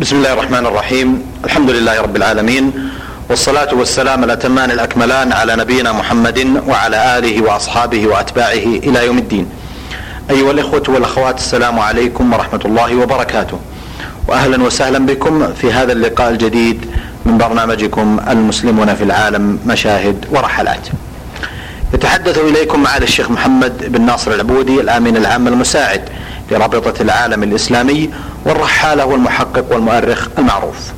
بسم الله الرحمن الرحيم. الحمد لله رب العالمين والصلاة والسلام الأتمان الأكملان على نبينا محمد وعلى آله وأصحابه وأتباعه إلى يوم الدين. أيها الإخوة والأخوات السلام عليكم ورحمة الله وبركاته. وأهلا وسهلا بكم في هذا اللقاء الجديد من برنامجكم المسلمون في العالم مشاهد ورحلات. يتحدث إليكم معالي الشيخ محمد بن ناصر العبودي الآمين العام المساعد لرابطة العالم الإسلامي والرحالة والمحقق والمؤرخ المعروف.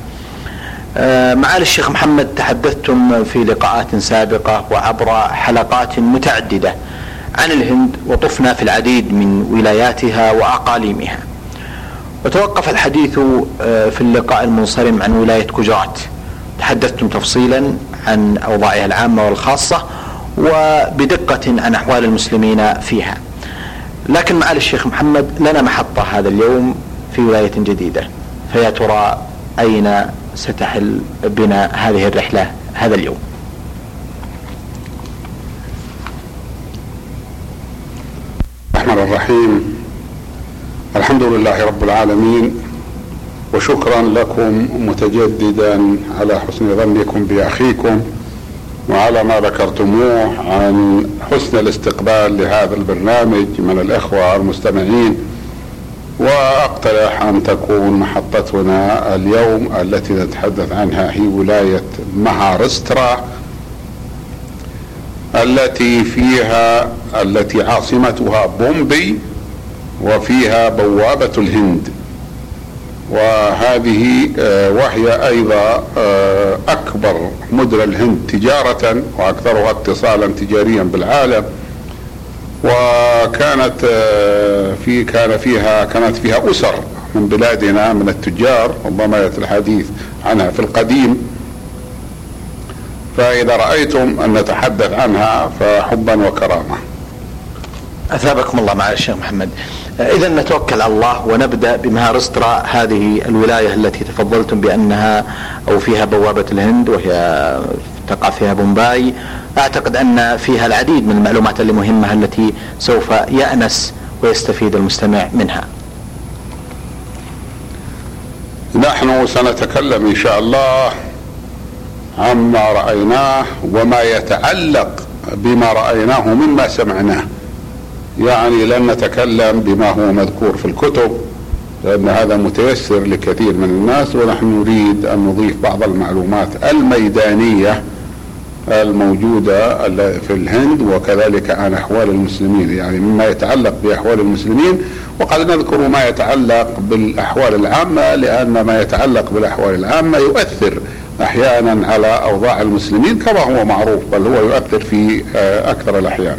آه، معالي الشيخ محمد تحدثتم في لقاءات سابقة وعبر حلقات متعددة عن الهند وطفنا في العديد من ولاياتها وأقاليمها. وتوقف الحديث آه، في اللقاء المنصرم عن ولاية جوجرات تحدثتم تفصيلا عن أوضاعها العامة والخاصة وبدقة عن أحوال المسلمين فيها. لكن معالي الشيخ محمد لنا محطة هذا اليوم في ولاية جديدة فيا ترى أين ستحل بنا هذه الرحلة هذا اليوم؟ الرحمن الرحيم. الحمد لله رب العالمين وشكرا لكم متجددا على حسن ظنكم بأخيكم. وعلى ما ذكرتموه عن حسن الاستقبال لهذا البرنامج من الإخوة المستمعين وأقترح أن تكون محطتنا اليوم التي نتحدث عنها هي ولاية مهارسترا التي فيها التي عاصمتها بومبي وفيها بوابة الهند. وهذه آه، وهي أيضا آه، أكبر مدن الهند تجارة وأكثرها اتصالا تجاريا بالعالم. وكانت آه، في كان فيها كانت فيها أسر من بلادنا من التجار ربما ياتي الحديث عنها في القديم. فإذا رأيتم أن نتحدث عنها فحبا وكرامة. أثابكم الله مع الشيخ محمد. إذا نتوكل على الله ونبدأ بمهارسترا هذه الولاية التي تفضلتم بأنها أو فيها بوابة الهند وهي تقع فيها بومباي أعتقد أن فيها العديد من المعلومات المهمة التي سوف يأنس ويستفيد المستمع منها. نحن سنتكلم إن شاء الله عما رأيناه وما يتعلق بما رأيناه مما سمعناه. يعني لن نتكلم بما هو مذكور في الكتب لأن هذا متيسر لكثير من الناس ونحن نريد أن نضيف بعض المعلومات الميدانية الموجودة في الهند وكذلك عن أحوال المسلمين يعني مما يتعلق بأحوال المسلمين وقد نذكر ما يتعلق بالأحوال العامة لأن ما يتعلق بالأحوال العامة يؤثر أحيانا على أوضاع المسلمين كما هو معروف بل هو يؤثر في آه، أكثر الأحيان.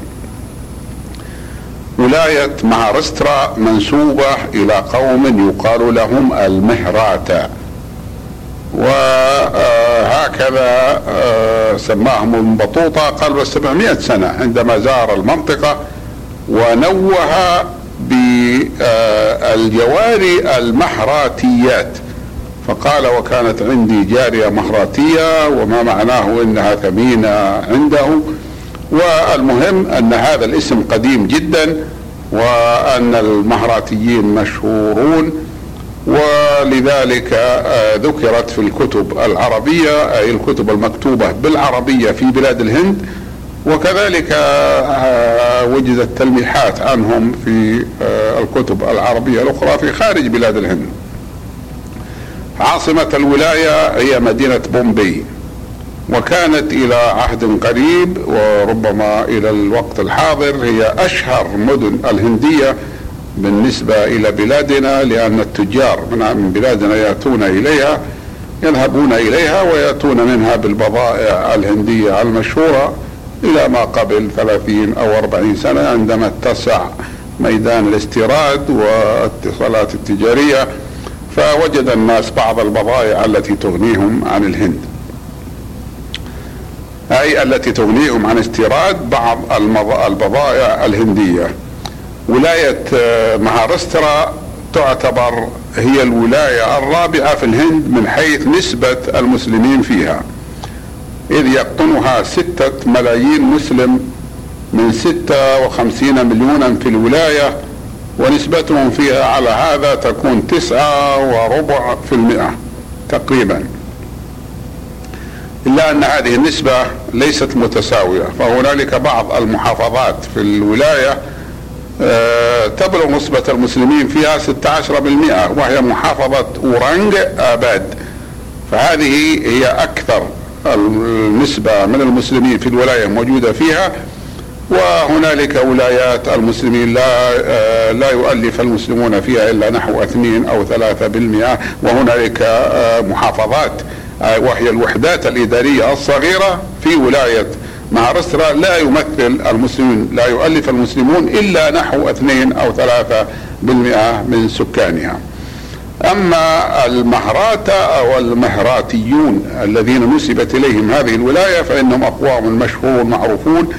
ولاية مهارسترا منسوبة إلى قوم يقال لهم المهراتا وهكذا آه، سماهم ابن بطوطة قبل 700 سنة عندما زار المنطقة ونوه بالجواري المهراتيات فقال وكانت عندي جارية مهراتية وما معناه إنها ثمينة عنده. والمهم أن هذا الاسم قديم جدا وأن المهراتيين مشهورون ولذلك آه، ذكرت في الكتب العربية أي الكتب المكتوبة بالعربية في بلاد الهند وكذلك آه، وجدت تلميحات عنهم في آه، الكتب العربية الأخرى في خارج بلاد الهند. عاصمة الولاية هي مدينة بومبي وكانت إلى عهد قريب وربما إلى الوقت الحاضر هي أشهر مدن الهندية بالنسبة إلى بلادنا لأن التجار من بلادنا يأتون إليها يذهبون إليها ويأتون منها بالبضائع الهندية المشهورة إلى ما قبل ثلاثين أو أربعين سنة عندما اتسع ميدان الاستيراد والاتصالات التجارية فوجد الناس بعض البضائع التي تغنيهم عن الهند. أي التي تغنيهم عن استيراد بعض البضائع الهندية. ولاية آه، مهارسترا تعتبر هي الولاية الرابعة في الهند من حيث نسبة المسلمين فيها. إذ يقطنها ستة ملايين مسلم من ستة وخمسين مليونا في الولاية ونسبتهم فيها على هذا تكون تسعة وربع في المئة تقريبا. إلا أن هذه النسبة ليست متساوية فهنالك بعض المحافظات في الولاية آه، تبلغ نسبة المسلمين فيها 16% وهي محافظة أورانج آباد. فهذه هي أكثر النسبة من المسلمين في الولاية موجودة فيها وهنالك ولايات المسلمين لا آه، لا يؤلف المسلمون فيها إلا نحو اثنين أو ثلاثة بالمئة وهنالك آه، محافظات. وهي الوحدات الإدارية الصغيرة في ولاية مهرسرا لا يمثل المسلمين لا يؤلف المسلمون إلا نحو اثنين أو ثلاثة بالمئة من سكانها. أما المهراتة أو المهراتيون الذين نسبت إليهم هذه الولاية فإنهم أقوام مشهورون معروفون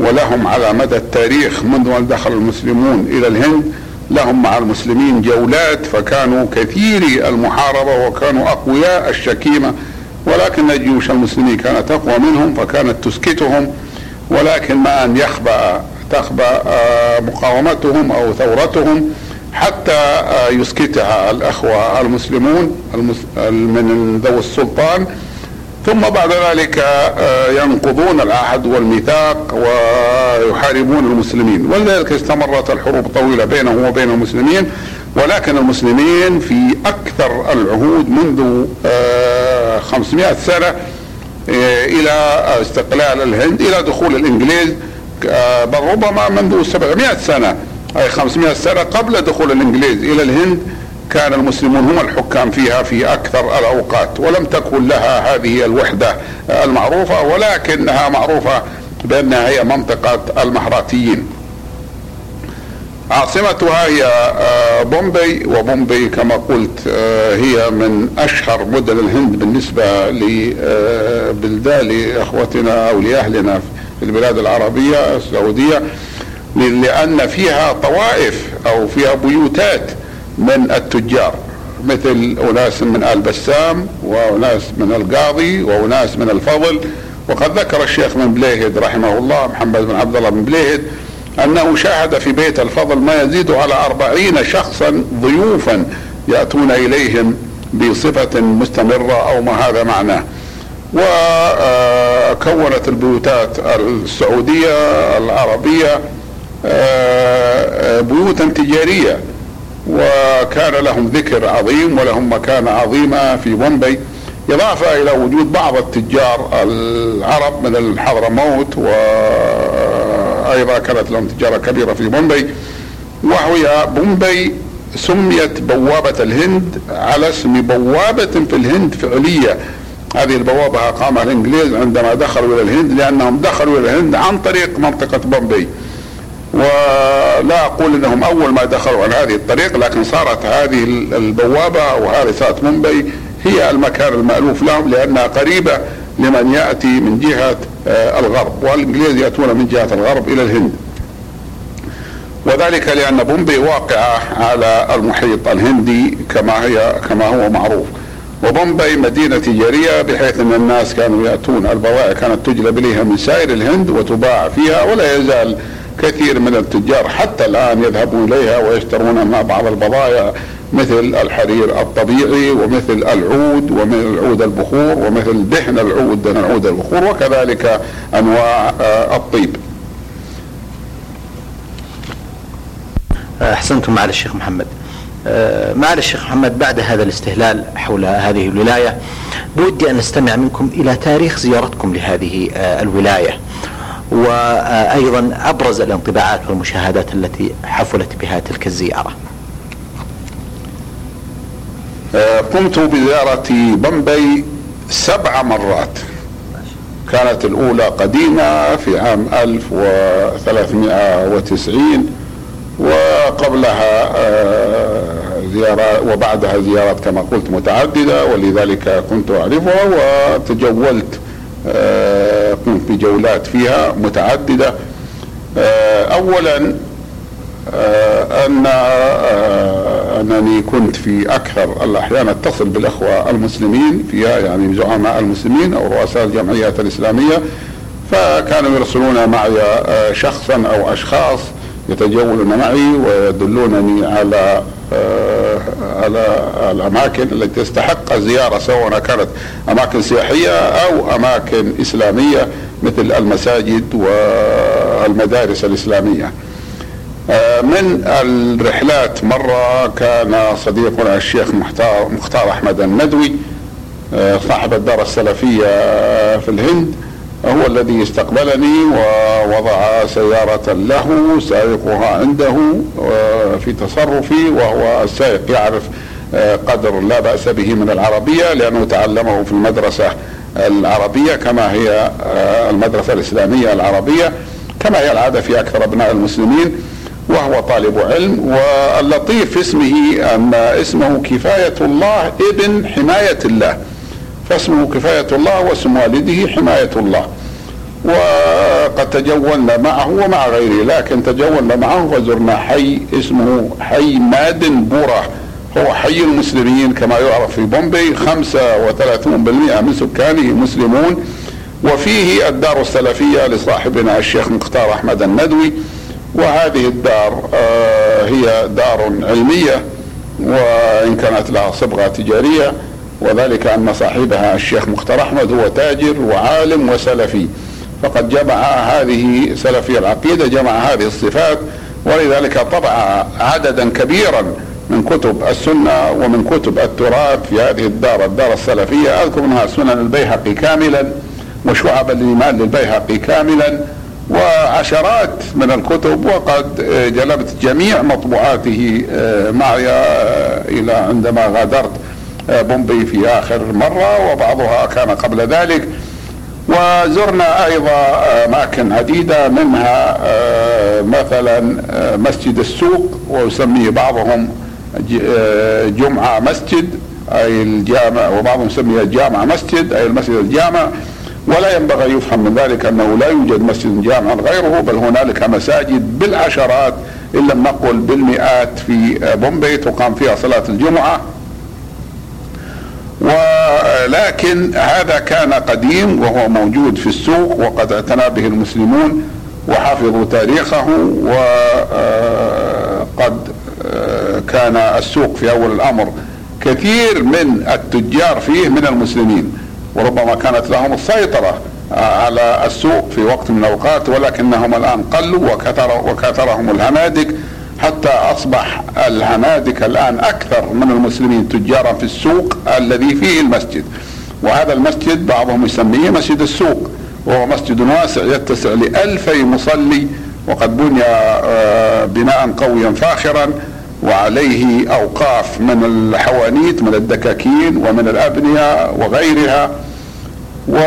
ولهم على مدى التاريخ منذ أن دخل المسلمون إلى الهند لهم مع المسلمين جولات فكانوا كثيري المحاربة وكانوا أقوياء الشكيمة ولكن جيوش المسلمين كانت أقوى منهم فكانت تسكتهم ولكن ما أن يخبأ تخبأ آه، مقاومتهم أو ثورتهم حتى آه، يسكتها الأخوة المسلمون من ذوي السلطان ثم بعد ذلك آه، ينقضون العهد والميثاق ويحاربون المسلمين. ولذلك استمرت الحروب طويلة بينهم وبين المسلمين ولكن المسلمين في أكثر العهود منذ 500 آه، سنة آه، إلى استقلال الهند إلى دخول الإنجليز بل ربما منذ 700 سنة أي 500 سنة قبل دخول الإنجليز إلى الهند. كان المسلمون هم الحكام فيها في أكثر الأوقات ولم تكن لها هذه الوحدة المعروفة ولكنها معروفة بانها هي منطقة المهراتيين. عاصمتها هي آه، بومبي وبومبي كما قلت آه، هي من أشهر مدن الهند بالنسبة لبلدان لإخوتنا أو لأهلنا في البلاد العربية السعودية لأن فيها طوائف أو فيها بيوتات من التجار مثل أناس من آل بسام وأناس من القاضي وأناس من الفضل. وقد ذكر الشيخ من بليهد رحمه الله محمد بن عبد الله بن بليهد أنه شاهد في بيت الفضل ما يزيد على أربعين شخصا ضيوفا يأتون إليهم بصفة مستمرة أو ما هذا معناه. وكونت البيوتات السعودية العربية آه، بيوتا تجارية. وكان لهم ذكر عظيم ولهم مكانة عظيمة في بومبي إضافة إلى وجود بعض التجار العرب من الحضرموت وأيضا كانت لهم تجارة كبيرة في بومبي. وهي بومبي سميت بوابة الهند على اسم بوابة في الهند فعلية. هذه البوابة أقامها الإنجليز عندما دخلوا إلى الهند لأنهم دخلوا إلى الهند عن طريق منطقة بومبي. ولا أقول إنهم أول ما دخلوا على هذه الطريق لكن صارت هذه البوابة وهذه صارت مومباي هي المكان المألوف لهم لأنها قريبة لمن يأتي من جهة آه، الغرب والإنجليز يأتون من جهة الغرب إلى الهند. وذلك لأن بومبي واقعه على المحيط الهندي كما هي كما هو معروف. وبومبي مدينة تجارية بحيث أن الناس كانوا يأتون البضائع كانت تجلب إليها من سائر الهند وتباع فيها ولا يزال كثير من التجار حتى الآن يذهبون إليها ويشترون مع بعض البضائع مثل الحرير الطبيعي ومثل العود ومثل عود البخور ومثل دهن العود دهن عود البخور وكذلك أنواع آه، الطيب. أحسنتم معالي الشيخ محمد. آه، معالي الشيخ محمد بعد هذا الاستهلال حول هذه الولاية بودي أن نستمع منكم إلى تاريخ زيارتكم لهذه آه، الولاية. وأيضا أبرز الانطباعات والمشاهدات التي حفلت بها تلك الزيارة. آه، قمت بزيارة بمبي سبع مرات. كانت الأولى قديمة في عام 1390 وقبلها آه، زيارات وبعدها زيارات كما قلت متعددة ولذلك كنت أعرفها وتجولت قمت بجولات فيها متعددة. آه، أولا آه، أن أنني كنت في أكثر الأحيان أتصل بالأخوة المسلمين فيها يعني زعماء المسلمين أو رؤساء الجمعيات الإسلامية. فكانوا يرسلون معي شخصا أو أشخاص يتجولون معي ويدلونني على آه، على الأماكن التي تستحق الزياره سواء كانت أماكن سياحية أو أماكن إسلامية مثل المساجد والمدارس الإسلامية. آه، من الرحلات مرة كان صديقنا الشيخ مختار, مختار أحمد الندوي آه، صاحب الدار السلفية في الهند هو الذي استقبلني ووضع سيارة له سائقها عنده آه، في تصرفي وهو السائق يعرف قدر لا بأس به من العربية لأنه تعلمه في المدرسة العربية كما هي المدرسة الإسلامية العربية كما هي العادة في أكثر أبناء المسلمين وهو طالب علم واللطيف في اسمه أن اسمه كفاية الله ابن حماية الله. فاسمه كفاية الله واسم والده حماية الله. وقد تجولنا معه ومع غيره لكن تجولنا معه وزرنا حي اسمه حي مادن بورة هو حي المسلمين كما يعرف في بومبي 35% من سكانه مسلمون. وفيه الدار السلفية لصاحبنا الشيخ مختار أحمد الندوي. وهذه الدار آه، هي دار علمية وإن كانت لها صبغة تجارية. وذلك أن صاحبها الشيخ مختار أحمد هو تاجر وعالم وسلفي. فقد جمع هذه سلفي العقيدة جمع هذه الصفات ولذلك طبع عددا كبيرا من كتب السنة ومن كتب التراث في هذه الدار الدار السلفية. أذكر منها سنن البيهقي كاملا وشعب الإيمان للبيهقي كاملا وعشرات من الكتب وقد جلبت جميع مطبوعاته آه، معي آه، إلى عندما غادرت. بومبي في آخر مرة وبعضها كان قبل ذلك. وزرنا أيضا اماكن عديده منها مثلا مسجد السوق ويسميه بعضهم جمعة مسجد أي الجامع وبعضهم يسميه الجامع مسجد أي المسجد الجامع. ولا ينبغي يفهم من ذلك أنه لا يوجد مسجد جامع غيره بل هنالك مساجد بالعشرات إن لم نقل بالمئات في بومبي تقام فيها صلاة الجمعة. ولكن هذا كان قديم وهو موجود في السوق وقد اعتنى به المسلمون وحفظوا تاريخه وقد كان السوق في أول الأمر. كثير من التجار فيه من المسلمين وربما كانت لهم السيطرة على السوق في وقت من الأوقات ولكنهم الآن قلوا وكثر وكثرهم الهنادك حتى أصبح الهنادك الآن أكثر من المسلمين تجارا في السوق الذي فيه المسجد. وهذا المسجد بعضهم يسميه مسجد السوق وهو مسجد واسع يتسع لألفي مصلي وقد بني آه، بناء قويا فاخرا وعليه أوقاف من الحوانيت من الدكاكين ومن الأبنية وغيرها ومن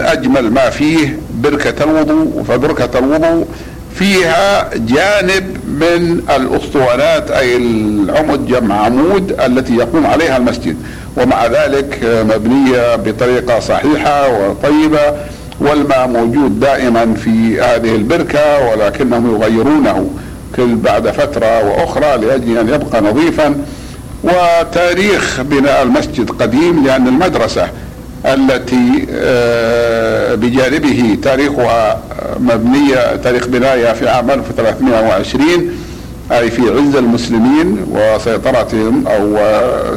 آه، أجمل ما فيه بركة الوضوء فبركة الوضوء فيها جانب من الأسطوانات أي العمد جمع عمود التي يقوم عليها المسجد. ومع ذلك مبنية بطريقة صحيحة وطيبة والماء موجود دائما في هذه البركة ولكنهم يغيرونه كل بعد فترة وأخرى لأجل أن يبقى نظيفا. وتاريخ بناء المسجد قديم لأن المدرسة التي آه، بجانبه تاريخها مبنية تاريخ بناية في عام 1320 أي في عز المسلمين وسيطرتهم أو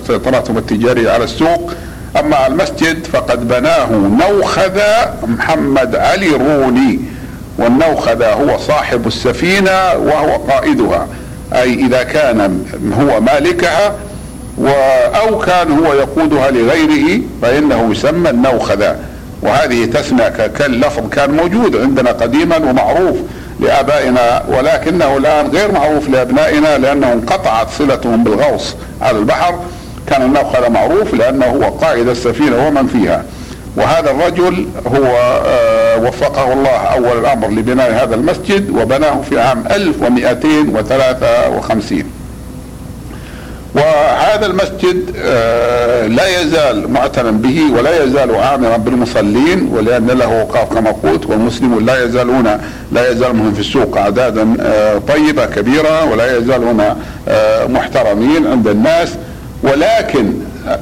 سيطرتهم التجارية على السوق. أما المسجد فقد بناه نوخذ محمد علي روني والنوخذ هو صاحب السفينة وهو قائدها. أي إذا كان هو مالكها أو كان هو يقودها لغيره فإنه يسمى النوخذ. وهذه تثنى كاللفظ كان موجود عندنا قديما ومعروف لآبائنا ولكنه الآن غير معروف لأبنائنا لأنه انقطعت صلتهم بالغوص على البحر. كان النوخذ معروف لأنه هو قائد السفينة ومن فيها. وهذا الرجل هو آه، وفقه الله أول الأمر لبناء هذا المسجد وبناه في عام 1253 وهذا المسجد آه، لا يزال معتنا به ولا يزال عامرا بالمصلين ولأن له أوقاف كما قلت والمسلمون لا يزالون لا يزالون في السوق اعدادا آه، طيبة كبيرة ولا يزالون محترمين عند الناس. ولكن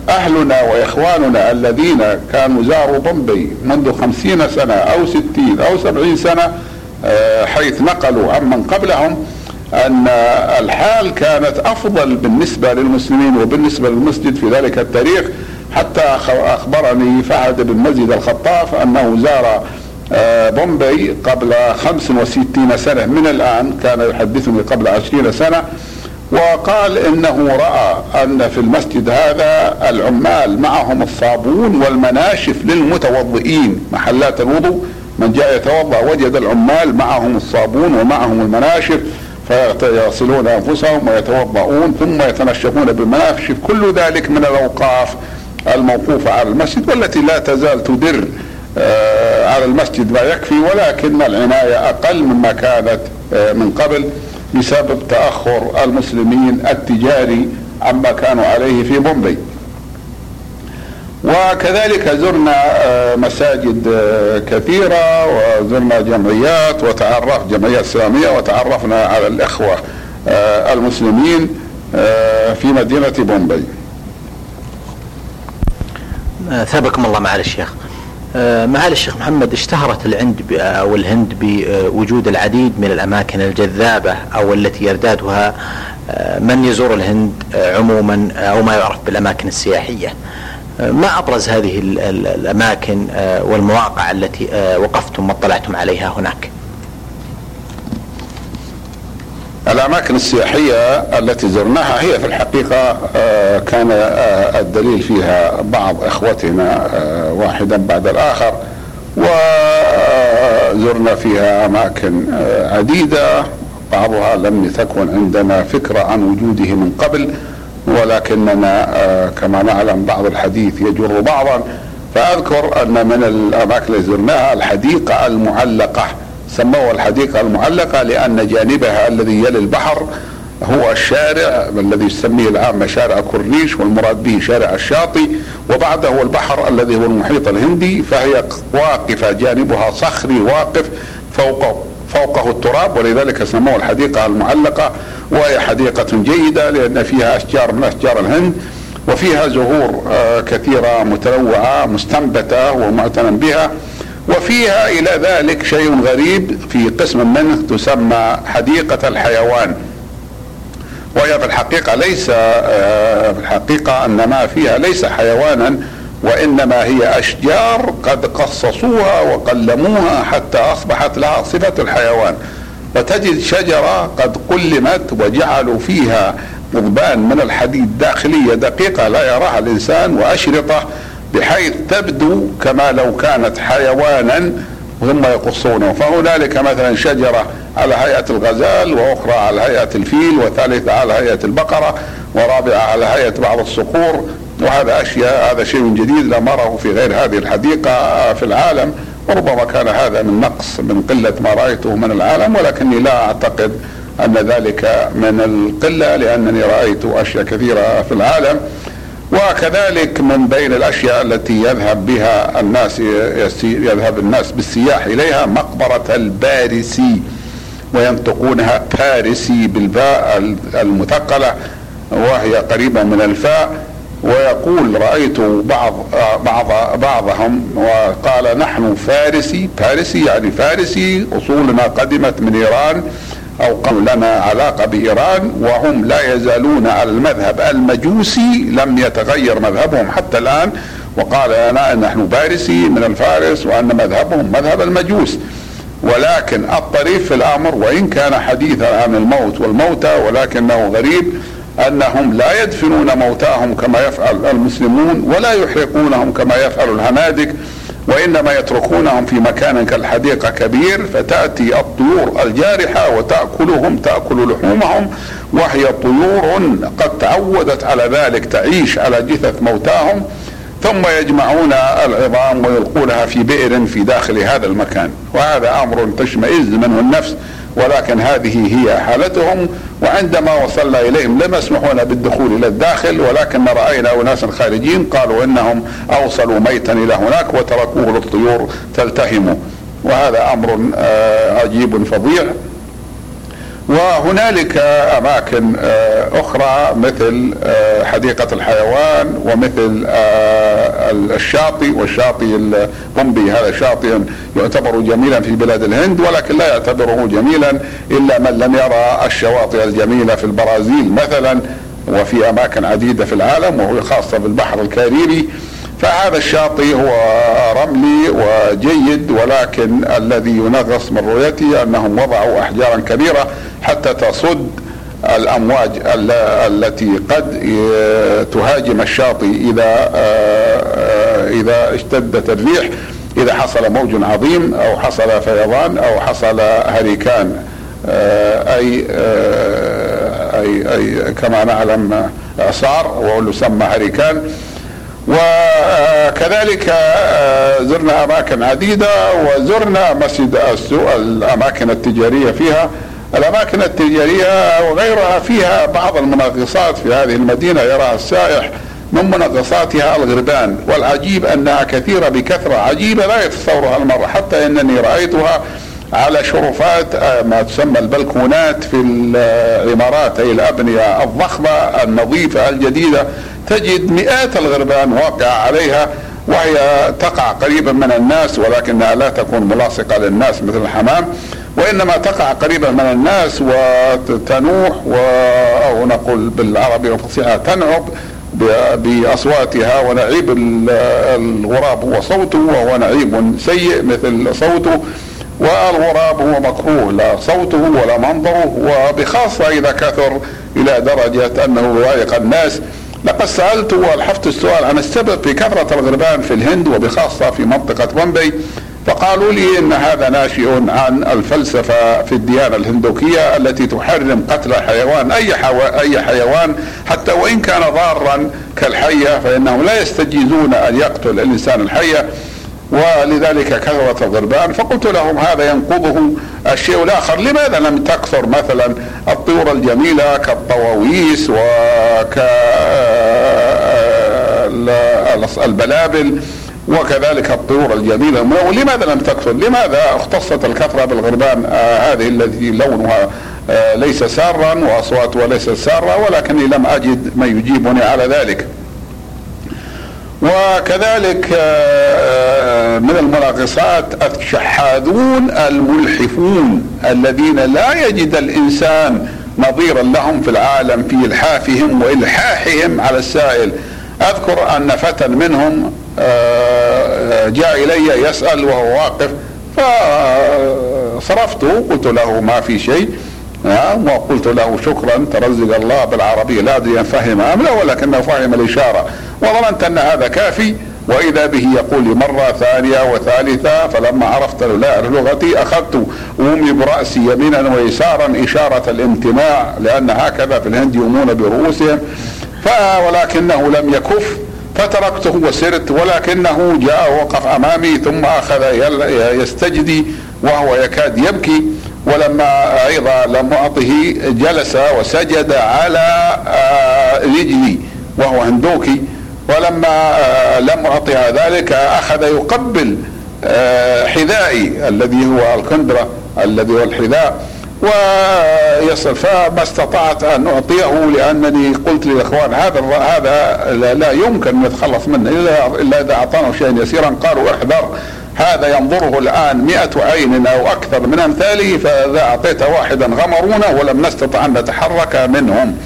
أهلنا وإخواننا الذين كانوا زاروا بومبي منذ خمسين سنة أو ستين أو سبعين سنة حيث نقلوا عمن قبلهم أن الحال كانت أفضل بالنسبة للمسلمين وبالنسبة للمسجد في ذلك التاريخ. حتى أخبرني فهد بن مزيد الخطاف أنه زار آه، بومبي قبل 65 سنة. من الآن كان يحدثني قبل 20 سنة. وقال إنه رأى أن في المسجد هذا العمال معهم الصابون والمناشف للمتوضئين محلات الوضوء. من جاء يتوضأ وجد العمال معهم الصابون ومعهم المناشف. فيغسلون أنفسهم ويتوضؤون ثم يتنشفون بالمناشف كل ذلك من الأوقاف الموقوفة على المسجد والتي لا تزال تدر آه، على المسجد ما يكفي ولكن العناية أقل مما كانت آه، من قبل بسبب تأخر المسلمين التجاري عما كانوا عليه في بومبي. وكذلك زرنا آه، مساجد كثيرة وزرنا جمعيات وتعرف جمعيات إسلامية وتعرفنا على الإخوة المسلمين في مدينة بومبي. ثابكم الله معالي الشيخ. آه، معالي الشيخ محمد اشتهرت العند أو الهند بوجود العديد من الأماكن الجذابة أو التي يردادها آه، من يزور الهند آه، عموما أو ما يعرف بالأماكن السياحية. ما أبرز هذه الأماكن والمواقع التي وقفتم واطلعتم عليها هناك؟ الأماكن السياحية التي زرناها هي في الحقيقة آه، كان آه، الدليل فيها بعض إخوتنا آه، واحدا بعد الآخر وزرنا فيها أماكن عديدة بعضها لم تكن عندنا فكرة عن وجوده من قبل ولكننا كما نعلم بعض الحديث يجر بعضا فأذكر أن من الأماكن التي زرناها الحديقة المعلقة. سموها الحديقة المعلقة لأن جانبها الذي يلي البحر هو الشارع الذي يسميه العامة شارع كورنيش والمراد به شارع الشاطئ وبعده هو البحر الذي هو المحيط الهندي فهي واقفة جانبها صخري واقف فوق فوقه التراب ولذلك سموه الحديقة المعلقة وهي حديقة جيدة لأن فيها أشجار من أشجار الهند وفيها زهور آه، كثيرة متنوعة مستنبتة ومعتنى بها وفيها إلى ذلك شيء غريب في قسم منه تسمى حديقة الحيوان. وهي في الحقيقة ليس آه، في الحقيقة أن ما فيها ليس حيوانا وإنما هي أشجار قد قصصوها وقلموها حتى أصبحت لها صفة الحيوان. فتجد شجرة قد قلمت وجعلوا فيها قضبان من الحديد داخلية دقيقة لا يراها الإنسان وأشرطة بحيث تبدو كما لو كانت حيوانا ثم يقصونه. فهنالك مثلا شجرة على هيئة الغزال وأخرى على هيئة الفيل وثالثة على هيئة البقرة ورابعة على هيئة بعض الصقور وهذا أشياء هذا شيء جديد لا نراه في غير هذه الحديقة في العالم وربما كان هذا من نقص من قلة ما رأيته من العالم ولكني لا أعتقد أن ذلك من القلة لأنني رأيت أشياء كثيرة في العالم. وكذلك من بين الأشياء التي يذهب بها الناس يذهب الناس بالسياح إليها مقبرة البارسي وينطقونها بارسي بالباء المثقلة وهي قريبة من الفاء. ويقول رأيت بعض بعض بعضهم وقال نحن فارسي فارسي يعني فارسي أصولنا قدمت من إيران أو قالوا لنا علاقة بإيران وهم لا يزالون على المذهب المجوسي لم يتغير مذهبهم حتى الآن. وقال لنا نحن بارسي من الفارس وأن مذهبهم مذهب المجوس. ولكن الطريف في الأمر وإن كان حديثا عن الموت والموتى ولكنه غريب أنهم لا يدفنون موتاهم كما يفعل المسلمون ولا يحرقونهم كما يفعل الهنادك وإنما يتركونهم في مكان كالحديقة كبير فتأتي الطيور الجارحة وتأكلهم تأكل لحومهم وهي طيور قد تعودت على ذلك تعيش على جثث موتاهم ثم يجمعون العظام ويلقونها في بئر في داخل هذا المكان. وهذا أمر تشمئز منه النفس ولكن هذه هي حالتهم وعندما وصلنا إليهم لم يسمحونا بالدخول إلى الداخل ولكن رأينا أناسا خارجين قالوا إنهم أوصلوا ميتا إلى هناك وتركوه للطيور تلتهمه. وهذا أمر آه، عجيب فظيع. وهنالك أماكن آه، أخرى مثل آه، حديقة الحيوان ومثل آه، الشاطئ والشاطئ البومبي هذا شاطئ يعتبر جميلا في بلاد الهند ولكن لا يعتبره جميلا إلا من لم يرى الشواطئ الجميلة في البرازيل مثلا. وفي أماكن عديدة في العالم وهو خاصة بالبحر الكاريبي. فهذا الشاطئ هو رملي وجيد ولكن الذي ينغص من رؤيته أنهم وضعوا أحجارا كبيرة حتى تصد الأمواج التي قد تهاجم الشاطئ إذا إذا اشتدت الريح إذا حصل موج عظيم أو حصل فيضان أو حصل هريكان أي أي أي كما نعلم اعصار وهو يسمى هريكان. وكذلك آه، زرنا أماكن عديدة وزرنا مسجد السوق الأماكن التجارية فيها. الأماكن التجارية وغيرها فيها بعض المنغصات في هذه المدينة يراها السائح من منغصاتها الغربان. والعجيب أنها كثيرة بكثرة عجيبة لا يتصورها المرء حتى إنني رأيتها على شرفات آه، ما تسمى البلكونات في العمارات أي الأبنية الضخمة النظيفة الجديدة. تجد مئات الغربان واقعة عليها وهي تقع قريبا من الناس ولكنها لا تكون ملاصقة للناس مثل الحمام وإنما تقع قريبا من الناس وتنوح و أو نقول بالعربية الفصيحة تنعب بأصواتها ونعيب الغراب هو صوته وهو نعيب سيء مثل صوته والغراب هو مكروه لا صوته ولا منظره وبخاصة إذا كثر إلى درجة أنه يضايق الناس. لقد سألت وألحفت السؤال عن السبب في كثرة الغربان في الهند وبخاصة في منطقة بومبي فقالوا لي إن هذا ناشئ عن الفلسفة في الديانة الهندوكية التي تحرم قتل حيوان أي حو... أي حيوان حتى وإن كان ضارا كالحية فإنهم لا يستجيزون أن يقتل الإنسان الحية ولذلك كثرت الغربان. فقلت لهم هذا ينقضه الشيء الآخر لماذا لم تكثر مثلا الطيور الجميلة كالطواويس وك البلابل وكذلك الطيور الجميلة ولماذا لم تكثر؟ لماذا اختصت الكثرة بالغربان آه هذه التي لونها آه ليس سارا واصواتها ليست سارة ولكني لم أجد من يجيبني على ذلك. وكذلك آه، من المناقصات الشحاذون الملحفون الذين لا يجد الإنسان نظيرا لهم في العالم في إلحافهم وإلحاحهم على السائل أذكر أن فتى منهم آه، جاء إلي يسأل وهو واقف فصرفته قلت له ما في شيء وقلت له شكرا ترزق الله بالعربية لا أدري أن فهم أم لا ولكنه فهم الإشارة وظننت أن هذا كافي وإذا به يقول لي مرة ثانية وثالثة فلما عرفت لغتي أخذت أمي برأسي يمينا ويسارا إشارة الامتناع لأن هكذا في الهند يؤمون برؤوسهم. ولكنه لم يكف فتركته وسرت ولكنه جاء وقف أمامي ثم أخذ يستجدي وهو يكاد يبكي ولما أيضا لم أعطه جلس وسجد على آه، رجلي وهو هندوكي ولما آه، لم أعطها ذلك أخذ يقبل آه، حذائي الذي هو الكندرة الذي هو الحذاء. ويصل فما استطعت أن اعطيه لأنني قلت للإخوان هذا هذا لا يمكن نتخلص منه إلا إذا اعطانا شيئا يسيرا. قالوا احذر هذا ينظره الآن مئة عين أو أكثر من أمثاله فإذا أعطيت واحدا غمرونا ولم نستطع أن نتحرك منهم.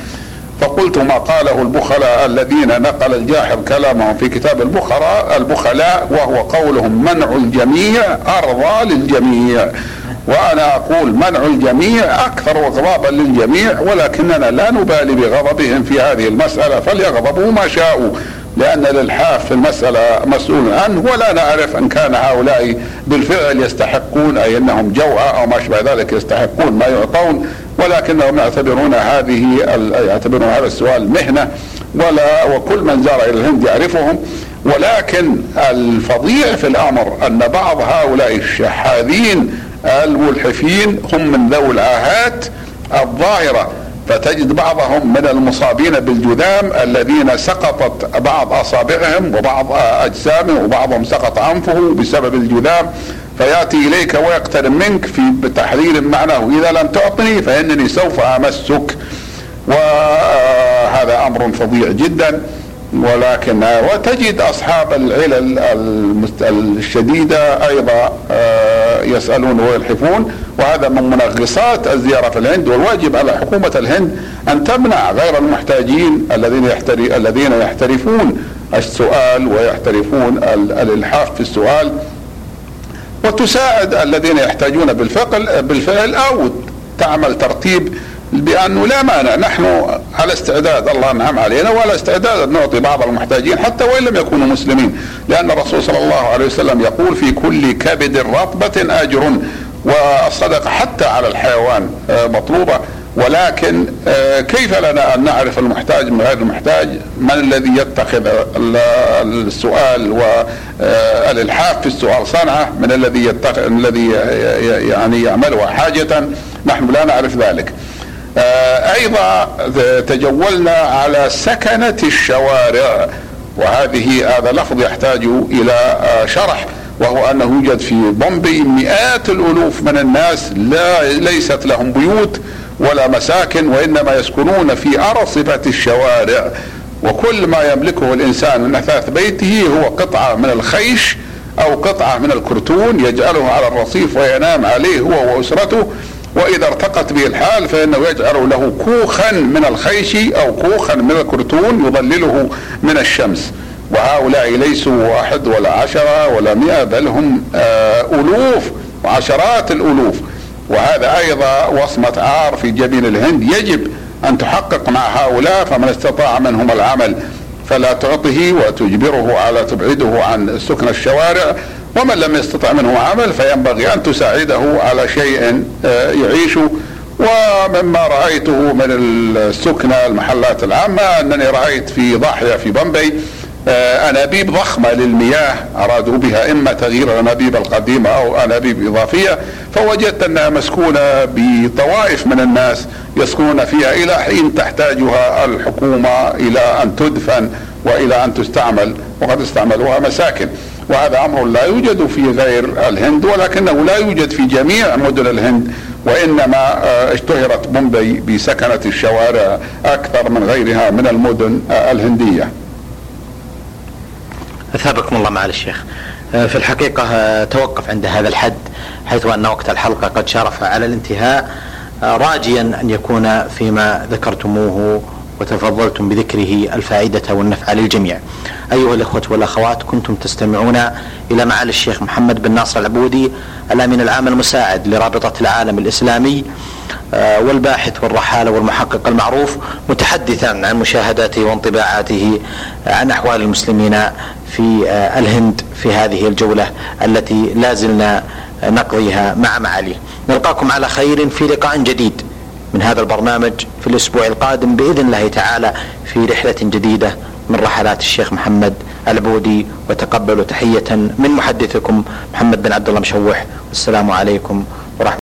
فقلت ما قاله البخلاء الذين نقل الجاحظ كلامهم في كتاب البخلاء البخلاء وهو قولهم منع الجميع أرضى للجميع. وأنا أقول منع الجميع أكثر غضابا للجميع ولكننا لا نبالي بغضبهم في هذه المسألة فليغضبوا ما شاءوا لأن الإلحاف في المسألة مسؤول عنه ولا نعرف أن كان هؤلاء بالفعل يستحقون أي أنهم جوعى أو ما أشبه ذلك يستحقون ما يعطون ولكنهم يعتبرون هذه يعتبرون هذا السؤال مهنة ولا وكل من زار إلى الهند يعرفهم ولكن الفظيع في الأمر أن بعض هؤلاء الشحاذين الملحفين هم من ذوي العاهات الظاهرة. فتجد بعضهم من المصابين بالجذام الذين سقطت بعض أصابعهم وبعض أجسامهم وبعضهم سقط أنفه بسبب الجذام فيأتي إليك ويقترب منك في تحذير معناه. إذا لم تعطني فإنني سوف أمسك. وهذا أمر فظيع جدا. ولكن وتجد أصحاب العلل الشديدة أيضا آه، يسألون ويلحفون وهذا من منغصات الزيارة في الهند والواجب على حكومة الهند أن تمنع غير المحتاجين الذين الذين يحترفون السؤال ويحترفون الإلحاف في السؤال. وتساعد الذين يحتاجون بالفعل بالفعل أو تعمل ترتيب بأنه لا مانع نحن على استعداد الله انعم علينا وعلى استعداد أن نعطي بعض المحتاجين حتى وإن لم يكونوا مسلمين لأن الرسول صلى الله عليه وسلم يقول في كل كبد رطبة آجر والصدقة حتى على الحيوان آه، مطلوبة ولكن آه، كيف لنا أن نعرف المحتاج من غير المحتاج؟ من الذي يتخذ السؤال والالحاف في السؤال صنعه؟ من الذي يتخذ الذي يعني يعملها حاجة؟ نحن لا نعرف ذلك. آه، أيضا تجولنا على سكنة الشوارع وهذه هذا لفظ يحتاج إلى آه، شرح وهو أنه يوجد في بومبي مئات الألوف من الناس لا ليست لهم بيوت ولا مساكن وإنما يسكنون في أرصفة الشوارع. وكل ما يملكه الإنسان من أثاث بيته هو قطعة من الخيش أو قطعة من الكرتون يجعله على الرصيف وينام عليه هو وأسرته. وإذا ارتقت به الحال فإنه يجعل له كوخا من الخيش أو كوخا من الكرتون يظلله من الشمس. وهؤلاء ليسوا واحد ولا عشرة ولا مئة بل هم آه، ألوف وعشرات الألوف. وهذا أيضا وصمة عار في جبين الهند. يجب أن تحقق مع هؤلاء فمن استطاع منهم العمل فلا تعطه وتجبره على تبعده عن سكن الشوارع. ومن لم يستطع منه عمل فينبغي أن تساعده على شيء آه، يعيش ومما رأيته من السكنى المحلات العامة أنني رأيت في ضاحية في بمبي آه، أنابيب ضخمة للمياه أرادوا بها إما تغيير الأنابيب القديمة أو أنابيب إضافية فوجدت أنها مسكونة بطوائف من الناس يسكنون فيها إلى حين تحتاجها الحكومة إلى أن تدفن وإلى أن تستعمل وقد استعملوها مساكن. وهذا أمر لا يوجد في غير الهند ولكنه لا يوجد في جميع مدن الهند وإنما آه، اشتهرت بومبي بسكنة الشوارع أكثر من غيرها من المدن آه، الهندية. أثابكم الله معالي الشيخ. آه، في الحقيقة توقف عند هذا الحد حيث أن وقت الحلقة قد شرف على الانتهاء راجيا أن يكون فيما ذكرتموه وتفضلتم بذكره الفائدة والنفع للجميع. أيها الأخوة والأخوات كنتم تستمعون إلى معالي الشيخ محمد بن ناصر العبودي الأمين العام المساعد لرابطة العالم الإسلامي آه، والباحث والرحالة والمحقق المعروف متحدثا عن مشاهداته وانطباعاته عن أحوال المسلمين في آه، الهند في هذه الجولة التي لا زلنا نقضيها مع معاليه. نلقاكم على خير في لقاء جديد. من هذا البرنامج في الأسبوع القادم بإذن الله تعالى في رحلة جديدة من رحلات الشيخ محمد العبودي وتقبلوا تحية من محدثكم محمد بن عبد الله مشوح. والسلام عليكم